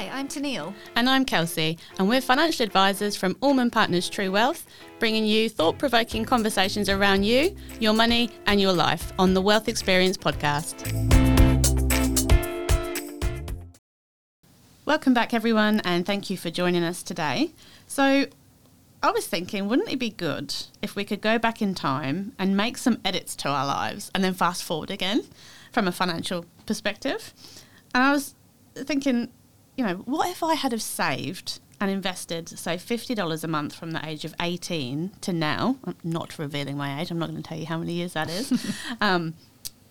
Hi, I'm Teneale. And I'm Kelsey, and we're financial advisors from Alman Partners True Wealth, bringing you thought provoking conversations around you, your money, and your life on the Wealth Experience podcast. Welcome back, everyone, and thank you for joining us today. So, I was thinking, wouldn't it be good if we could go back in time and make some edits to our lives and then fast forward again from a financial perspective? And I was thinking, you know, what if I had have saved and invested, say, $50 a month from the age of 18 to now? I'm not revealing my age, I'm not going to tell you how many years that is. um,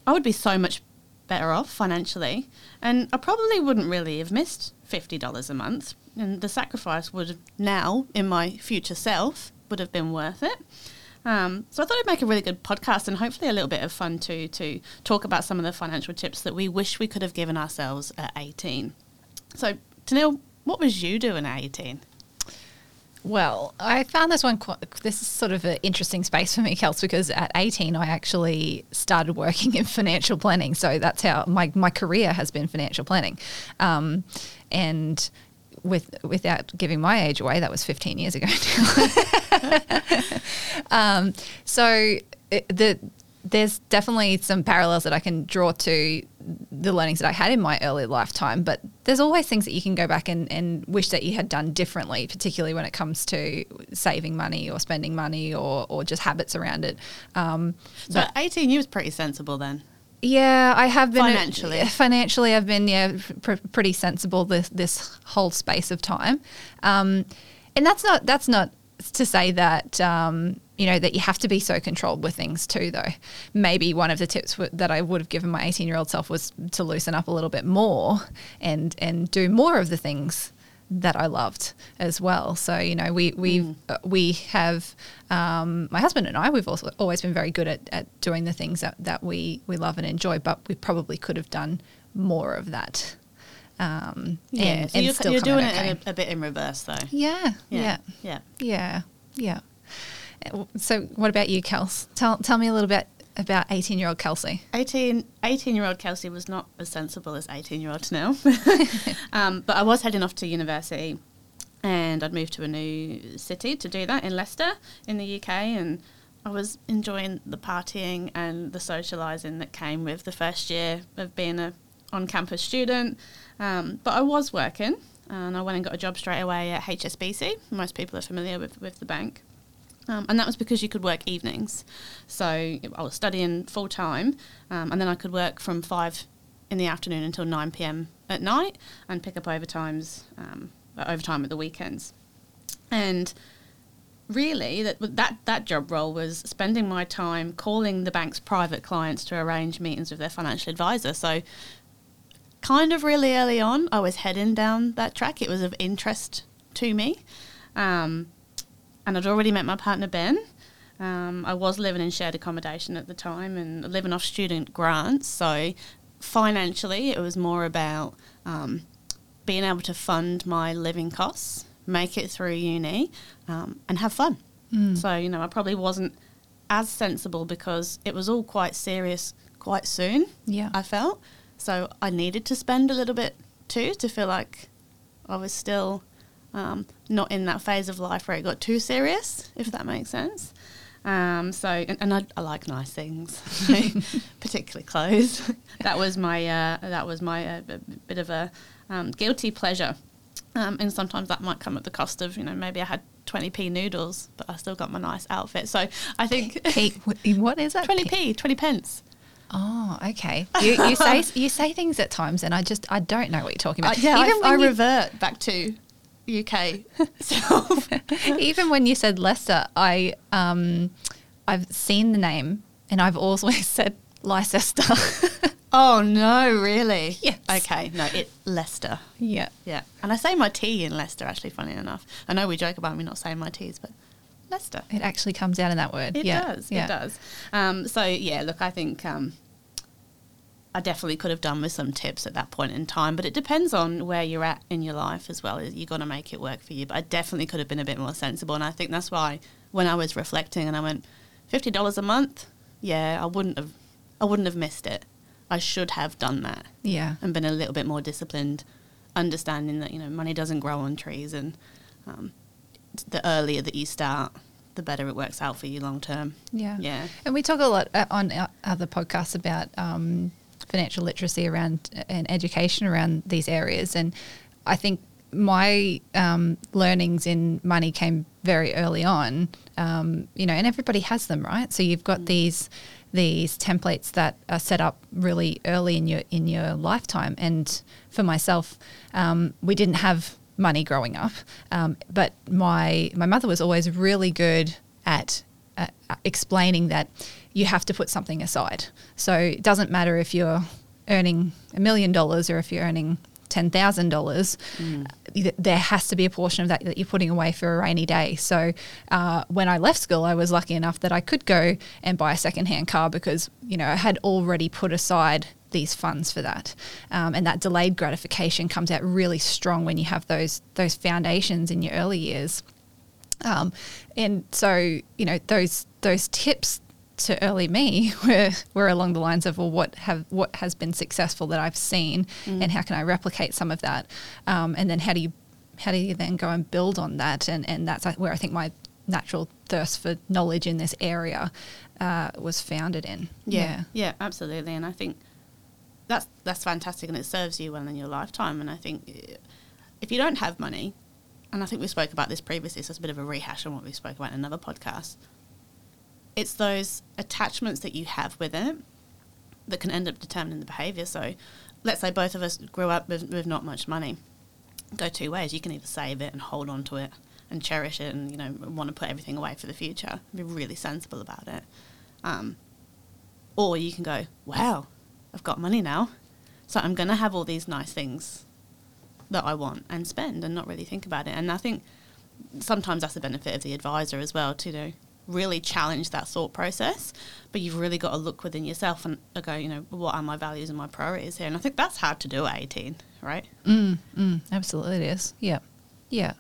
I would be so much better off financially. And I probably wouldn't really have missed $50 a month. And the sacrifice would now, in my future self, would have been worth it. Um, so I thought I'd make a really good podcast and hopefully a little bit of fun too to talk about some of the financial tips that we wish we could have given ourselves at 18. So, Teneale, what was you doing at 18? Well, I found this one quite, this is sort of an interesting space for me, Kels, because at 18 I actually started working in financial planning. So that's how my, my career has been financial planning. Um, and with without giving my age away, that was 15 years ago. um, so the there's definitely some parallels that I can draw to the learnings that I had in my early lifetime, but there's always things that you can go back and, and wish that you had done differently, particularly when it comes to saving money or spending money or, or just habits around it. Um, so 18 you was pretty sensible then. Yeah, I have been financially. A, financially, I've been yeah pr- pretty sensible this this whole space of time, um, and that's not that's not to say that um, you know that you have to be so controlled with things too. Though maybe one of the tips w- that I would have given my eighteen year old self was to loosen up a little bit more and and do more of the things that I loved as well. So you know, we we mm. uh, we have um, my husband and I. We've also always been very good at, at doing the things that, that we we love and enjoy, but we probably could have done more of that. Um, yeah, and, so and you're, you're doing okay. it a, a, bit in reverse, though. Yeah, yeah, yeah, yeah, yeah. yeah. So, what about you, Kels? Tell tell me a little bit about 18 year old Kelsey? 18, 18 year old Kelsey was not as sensible as 18 year old now. um, but I was heading off to university and I'd moved to a new city to do that in Leicester in the UK. And I was enjoying the partying and the socialising that came with the first year of being a on campus student. Um, but I was working and I went and got a job straight away at HSBC. Most people are familiar with, with the bank. Um, and that was because you could work evenings. So I was studying full time, um, and then I could work from five in the afternoon until 9 p.m. at night and pick up overtimes, um, overtime at the weekends. And really, that, that, that job role was spending my time calling the bank's private clients to arrange meetings with their financial advisor. So, kind of really early on, I was heading down that track. It was of interest to me. Um, and I'd already met my partner Ben. Um, I was living in shared accommodation at the time and living off student grants, so financially it was more about um, being able to fund my living costs, make it through uni, um, and have fun. Mm. So you know, I probably wasn't as sensible because it was all quite serious quite soon. Yeah, I felt so I needed to spend a little bit too to feel like I was still um, not in that phase of life where it got too serious, if that makes sense. Um, so, and, and I, I, like nice things, particularly clothes. that was my uh, that was my uh, bit of a um, guilty pleasure, um, and sometimes that might come at the cost of you know maybe I had 20p noodles, but I still got my nice outfit. So I think P, what is that? 20p, 20 pence. Oh, okay. You, you say you say things at times, and I just I don't know what you're talking about. Uh, yeah, Even I, I revert back to UK self. Even when you said Leicester, I um, I've seen the name and I've always said Leicester. oh no, really? Yes. Okay, no, it Leicester. Yeah, yeah. And I say my tea in Leicester. Actually, funny enough, I know we joke about me not saying my teas, but Leicester. It actually comes out in that word. It yeah. does. Yeah. It does. Um, so yeah, look, I think um, I definitely could have done with some tips at that point in time, but it depends on where you're at in your life as well. You're going to make it work for you. But I definitely could have been a bit more sensible, and I think that's why when I was reflecting and I went fifty dollars a month, yeah, I wouldn't have, I wouldn't have missed it. I should have done that. Yeah, and been a little bit more disciplined understanding that you know money doesn't grow on trees, and um, the earlier that you start, the better it works out for you long term. Yeah. Yeah. And we talk a lot uh, on other podcasts about um, financial literacy around and education around these areas. And I think my um, learnings in money came very early on, um, you know, and everybody has them, right? So you've got these these templates that are set up really early in your in your lifetime. And for myself, um, we didn't have money growing up, um, but my my mother was always really good at uh, explaining that you have to put something aside. So it doesn't matter if you're earning a million dollars or if you're earning ten thousand dollars, there has to be a portion of that that you're putting away for a rainy day. So uh, when I left school, I was lucky enough that I could go and buy a secondhand car because you know I had already put aside these funds for that, um, and that delayed gratification comes out really strong when you have those those foundations in your early years. Um, and so, you know, those those tips to early me were, were along the lines of, well, what have what has been successful that I've seen, and how can I replicate some of that, um, and then how do you how do you then go and build on that, and and that's where I think my natural thirst for knowledge in this area uh, was founded in. Yeah, yeah, absolutely. And I think that's that's fantastic, and it serves you well in your lifetime. And I think eh, if you don't have money, and I think we spoke about this previously, so it's a bit of a rehash on what we spoke about in another podcast. It's those attachments that you have with it that can end up determining the behaviour. So, let's say both of us grew up with, with not much money. Go two ways. You can either save it and hold on to it and cherish it, and you know want to put everything away for the future. Be really sensible about it. Um, or you can go, wow, I've got money now. So I'm going to have all these nice things that I want and spend and not really think about it. And I think sometimes that's the benefit of the advisor as well to you know, really challenge that thought process. But you've really got to look within yourself and go, you know, what are my values and my priorities here? And I think that's hard to do at 18, right? Mm, mm, absolutely, it is. Yeah, yeah.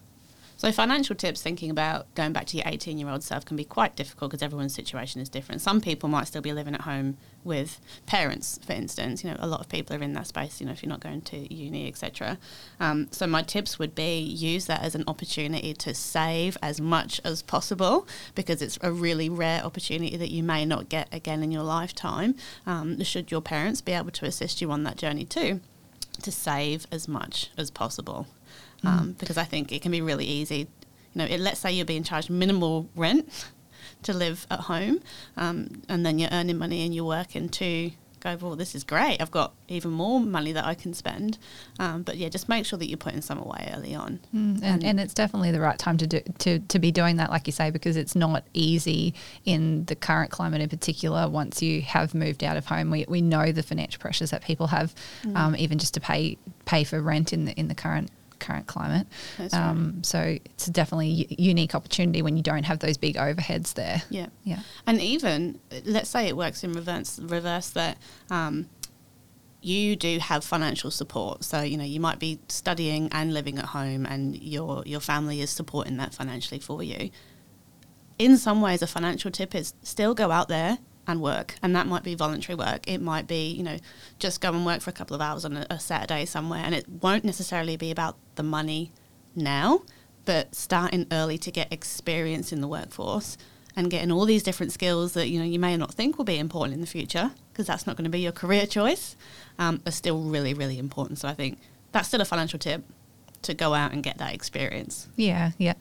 So financial tips thinking about going back to your 18 year old self can be quite difficult because everyone's situation is different. Some people might still be living at home with parents, for instance. You know, a lot of people are in that space, you know, if you're not going to uni, etc. Um, so my tips would be use that as an opportunity to save as much as possible because it's a really rare opportunity that you may not get again in your lifetime. Um, should your parents be able to assist you on that journey too, to save as much as possible um, because I think it can be really easy. You know, it, let's say you're being charged minimal rent to live at home, um, and then you're earning money and you're working to go, well, this is great. I've got even more money that I can spend. Um, but yeah, just make sure that you're putting some away early on. Mm, and, and it's definitely the right time to do to, to be doing that, like you say, because it's not easy in the current climate in particular. Once you have moved out of home, we, we know the financial pressures that people have, um, even just to pay pay for rent in the in the current current climate. Um, so it's definitely a unique opportunity when you don't have those big overheads there. Yeah. Yeah. And even let's say it works in reverse, reverse that um, you do have financial support. So you know you might be studying and living at home, and your your family is supporting that financially for you. In some ways, a financial tip is still go out there and work, and that might be voluntary work. It might be you know just go and work for a couple of hours on a, a Saturday somewhere, and it won't necessarily be about the money now, but starting early to get experience in the workforce and getting all these different skills that you know you may not think will be important in the future because that's not going to be your career choice um, are still really really important so i think that's still a financial tip to go out and get that experience Yeah, yeah.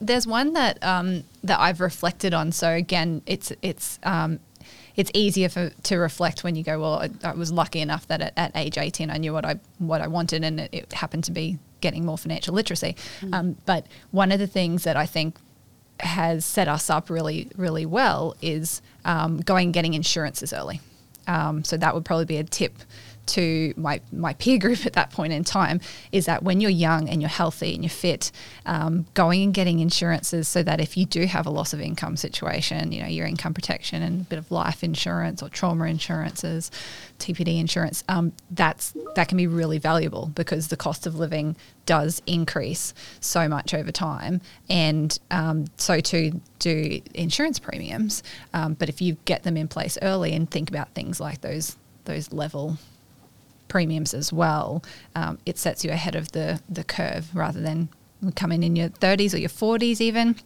There's one that um, that I've reflected on. So again, it's it's um, it's easier for to reflect when you go. Well, I, I was lucky enough that at, at age 18, I knew what I what I wanted, and it, it happened to be getting more financial literacy. Um, but one of the things that I think has set us up really really well is um, going and getting insurances early. Um, so that would probably be a tip to my my peer group at that point in time is that when you're young and you're healthy and you're fit, um, going and getting insurances so that if you do have a loss of income situation, you know your income protection and a bit of life insurance or trauma insurances, TPD insurance, um, that's that can be really valuable because the cost of living does increase so much over time, and um, so too do insurance premiums. Um, but if you get them in place early and think about things like those those level premiums as well, um, it sets you ahead of the the curve rather than coming in your 30s or your 40s even.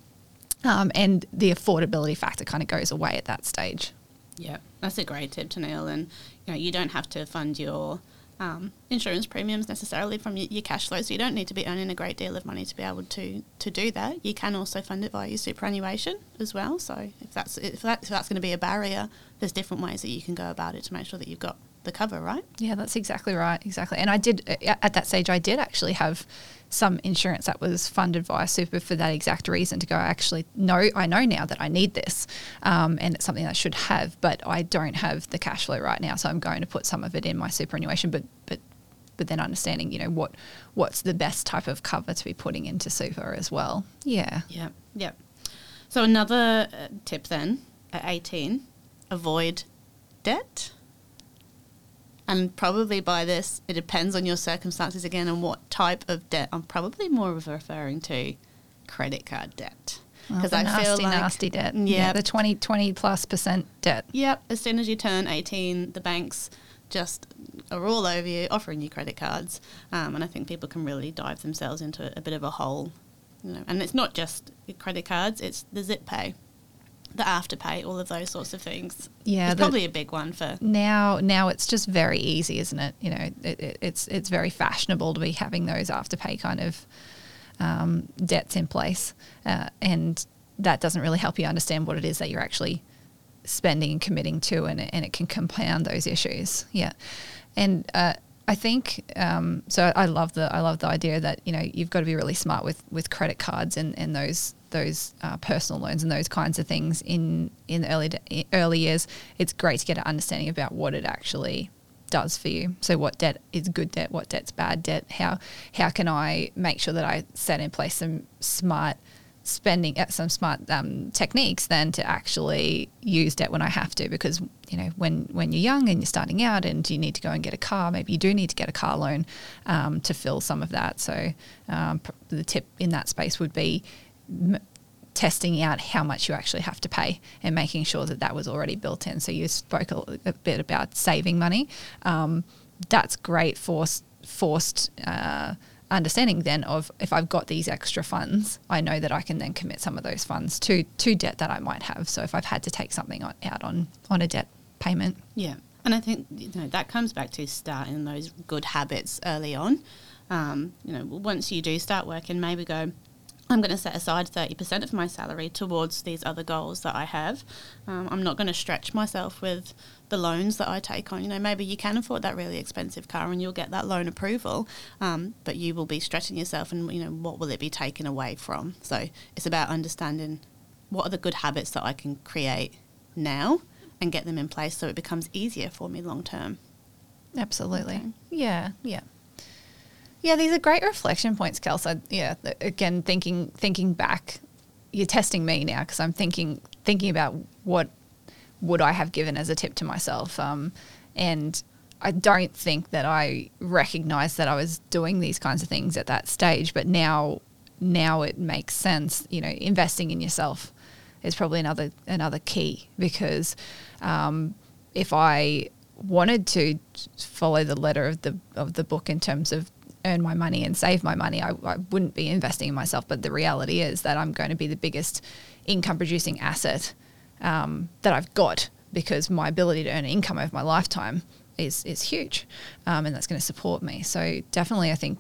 Um, and the affordability factor kind of goes away at that stage. Yeah, that's a great tip to nail. And you know, you don't have to fund your um, insurance premiums necessarily from your, your, cash flow, so you don't need to be earning a great deal of money to be able to to do that. You can also fund it via your superannuation as well. So if that's if, that, if that's going to be a barrier, there's different ways that you can go about it to make sure that you've got the cover, right? Yeah, that's exactly right. Exactly. And I did at that stage, I did actually have some insurance that was funded via super for that exact reason to go actually no i know now that i need this um, and it's something i should have but i don't have the cash flow right now so i'm going to put some of it in my superannuation but but but then understanding you know what what's the best type of cover to be putting into super as well yeah yeah yeah so another uh, tip then at 18 avoid debt and probably by this, it depends on your circumstances again and what type of debt. I'm probably more of referring to credit card debt. Because well, I nasty, feel like nasty debt. Yep. Yeah, the 20, 20 plus percent debt. Yep. As soon as you turn 18, the banks just are all over you, offering you credit cards. Um, and I think people can really dive themselves into a bit of a hole. You know, and it's not just credit cards; it's the zip pay the afterpay, all of those sorts of things. Yeah, it's probably a big one for now. Now it's just very easy, isn't it? You know, it, it, it's it's very fashionable to be having those afterpay kind of um, debts in place, uh, and that doesn't really help you understand what it is that you're actually spending and committing to, and it, and it can compound those issues. Yeah, and. Uh, I think um, so. I love the I love the idea that you know you've got to be really smart with with credit cards and, and those those uh, personal loans and those kinds of things in in early early years. It's great to get an understanding about what it actually does for you. So what debt is good debt, what debt's bad debt. How how can I make sure that I set in place some smart spending at some smart um, techniques than to actually use debt when I have to because you know when when you're young and you're starting out and you need to go and get a car maybe you do need to get a car loan um, to fill some of that. So um, the tip in that space would be m- testing out how much you actually have to pay and making sure that that was already built in. So you spoke a, a bit about saving money. Um, that's great for forced uh, understanding then of if I've got these extra funds, I know that I can then commit some of those funds to to debt that I might have. So if I've had to take something out on on a debt payment, yeah. And I think you know that comes back to starting those good habits early on. Um, you know, once you do start working, maybe go. I'm going to set aside 30% of my salary towards these other goals that I have. Um, I'm not going to stretch myself with the loans that I take on. You know, maybe you can afford that really expensive car and you'll get that loan approval, um, but you will be stretching yourself and, you know, what will it be taken away from? So it's about understanding what are the good habits that I can create now and get them in place so it becomes easier for me long term. Absolutely. Okay. Yeah, yeah. Yeah, these are great reflection points, Kelsey. Yeah, again, thinking thinking back, you're testing me now because I'm thinking thinking about what would I have given as a tip to myself? Um, and I don't think that I recognized that I was doing these kinds of things at that stage, but now now it makes sense. You know, investing in yourself is probably another another key because um, if I wanted to follow the letter of the of the book in terms of earn my money and save my money, I, I wouldn't be investing in myself. But the reality is that I'm going to be the biggest income producing asset um, that I've got because my ability to earn income over my lifetime is is huge, um, and that's going to support me. So definitely, I think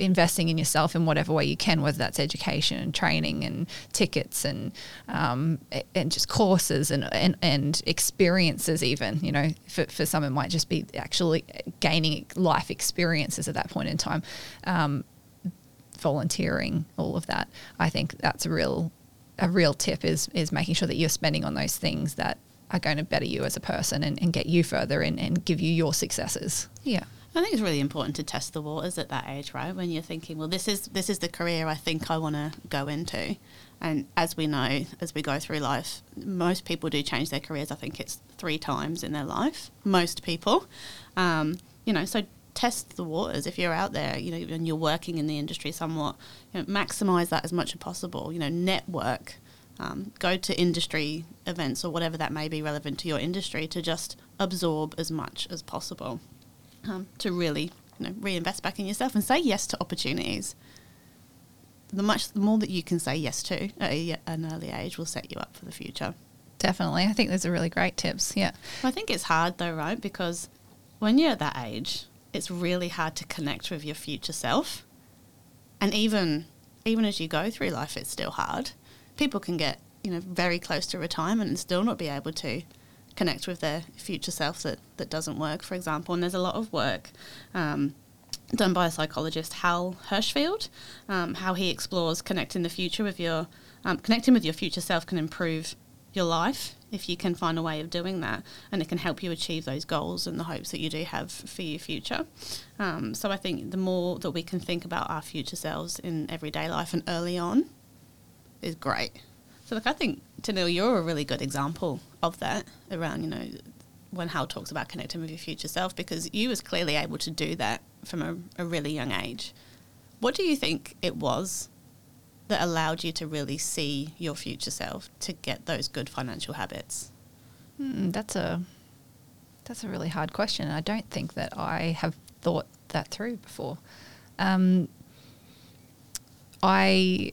investing in yourself in whatever way you can, whether that's education and training and tickets and um, and just courses and, and, and experiences even, you know, for, for some it might just be actually gaining life experiences at that point in time. Um, volunteering, all of that. I think that's a real a real tip is is making sure that you're spending on those things that are going to better you as a person and, and get you further and, and give you your successes. Yeah. I think it's really important to test the waters at that age, right? When you're thinking, well, this is this is the career I think I want to go into, and as we know, as we go through life, most people do change their careers. I think it's three times in their life. Most people, um, you know, so test the waters if you're out there, you know, and you're working in the industry somewhat. You know, maximize that as much as possible. You know, network. Um, go to industry events or whatever that may be relevant to your industry to just absorb as much as possible. Um, to really you know, reinvest back in yourself and say yes to opportunities. The much the more that you can say yes to at a, an early age will set you up for the future. Definitely. I think those are really great tips. Yeah. I think it's hard though, right? Because when you're at that age, it's really hard to connect with your future self. And even even as you go through life, it's still hard. People can get you know very close to retirement and still not be able to connect with their future self that, that doesn't work, for example. And there's a lot of work um, done by a psychologist, Hal Hershfield, um, how he explores connecting the future with your um, connecting with your future self can improve your life if you can find a way of doing that, and it can help you achieve those goals and the hopes that you do have for your future. Um, so I think the more that we can think about our future selves in everyday life and early on is great. So look, I think Teneale, you're a really good example of that around, you know, when Hal talks about connecting with your future self, because you was clearly able to do that from a, a really young age. What do you think it was that allowed you to really see your future self to get those good financial habits? Mm, that's a that's a really hard question. I don't think that I have thought that through before. Um, I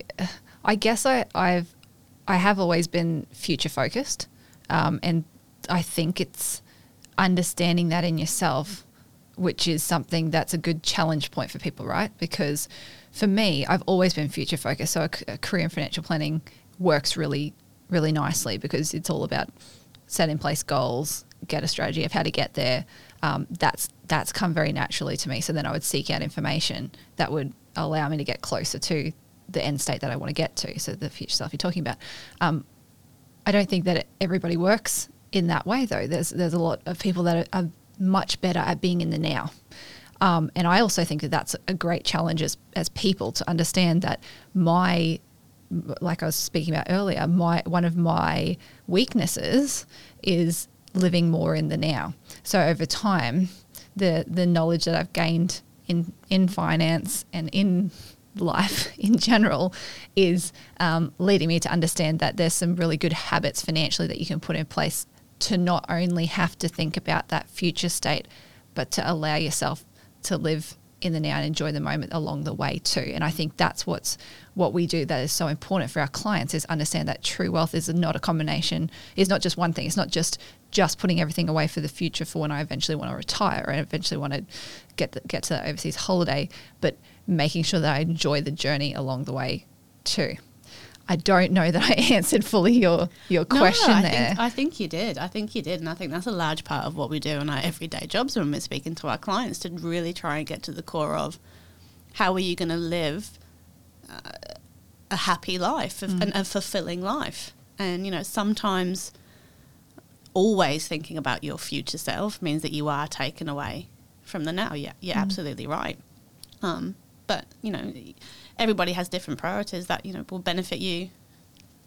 I guess I I've I have always been future focused, um, and I think it's understanding that in yourself, which is something that's a good challenge point for people, right? Because for me, I've always been future focused. So a, a career in financial planning works really, really nicely because it's all about set in place goals, get a strategy of how to get there. Um, that's that's come very naturally to me. So then I would seek out information that would allow me to get closer to the end state that I want to get to. So the future self you're talking about. Um, I don't think that everybody works in that way though. There's there's a lot of people that are, are much better at being in the now. Um, and I also think that that's a great challenge as, as people to understand that my, like I was speaking about earlier, my one of my weaknesses is living more in the now. So over time, the the knowledge that I've gained in in finance and in life in general is um, leading me to understand that there's some really good habits financially that you can put in place to not only have to think about that future state, but to allow yourself to live in the now and enjoy the moment along the way too. And I think that's what's what we do that is so important for our clients is understand that true wealth is not a combination, is not just one thing. It's not just just putting everything away for the future for when I eventually want to retire or eventually want to get the, get to that overseas holiday, but making sure that I enjoy the journey along the way too. I don't know that I answered fully your your question no, I there. Think, I think you did. I think you did, and I think that's a large part of what we do in our everyday jobs when we're speaking to our clients to really try and get to the core of how are you going to live uh, a happy life mm. and a fulfilling life. And you know, sometimes always thinking about your future self means that you are taken away from the now. Yeah, you're mm. absolutely right. Um, but you know everybody has different priorities that you know will benefit you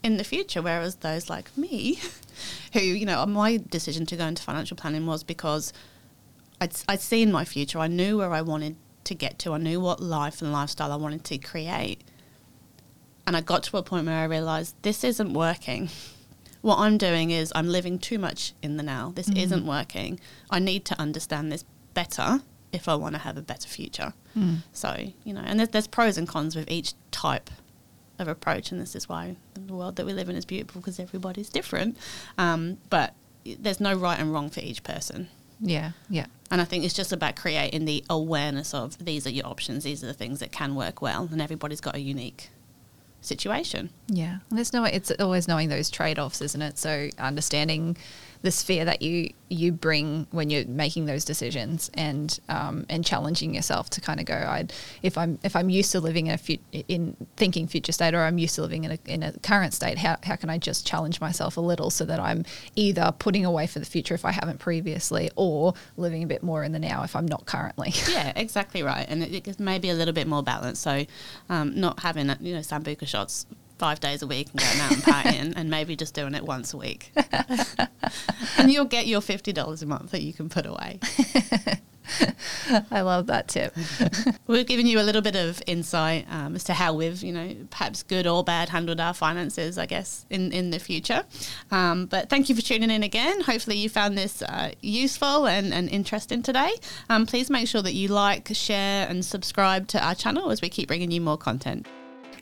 in the future. Whereas those like me, who you know, my decision to go into financial planning was because I'd I'd seen my future. I knew where I wanted to get to. I knew what life and lifestyle I wanted to create. And I got to a point where I realized this isn't working. What I'm doing is I'm living too much in the now. This mm-hmm. isn't working. I need to understand this better if I want to have a better future. Mm. So, you know, and there's, there's pros and cons with each type of approach, and this is why the world that we live in is beautiful because everybody's different. Um, but there's no right and wrong for each person. Yeah, yeah. And I think it's just about creating the awareness of these are your options, these are the things that can work well, and everybody's got a unique situation. Yeah, there's no. It's always knowing those trade offs, isn't it? So understanding the sphere that you you bring when you're making those decisions and um, and challenging yourself to kind of go I'd if I'm if I'm used to living in a fu- in thinking future state or I'm used to living in a, in a current state how, how can I just challenge myself a little so that I'm either putting away for the future if I haven't previously or living a bit more in the now if I'm not currently? Yeah exactly right. And it, it may be a little bit more balanced so um, not having you know sambuca shots five days a week and going out and partying and maybe just doing it once a week. and you'll get your $50 a month that you can put away. I love that tip. We've given you a little bit of insight um, as to how we've, you know, perhaps good or bad handled our finances, I guess, in, in the future. Um, but thank you for tuning in again. Hopefully, you found this uh, useful and, and interesting today. Um, please make sure that you like, share, and subscribe to our channel as we keep bringing you more content.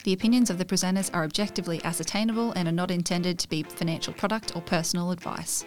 The opinions of the presenters are objectively ascertainable and are not intended to be financial product or personal advice.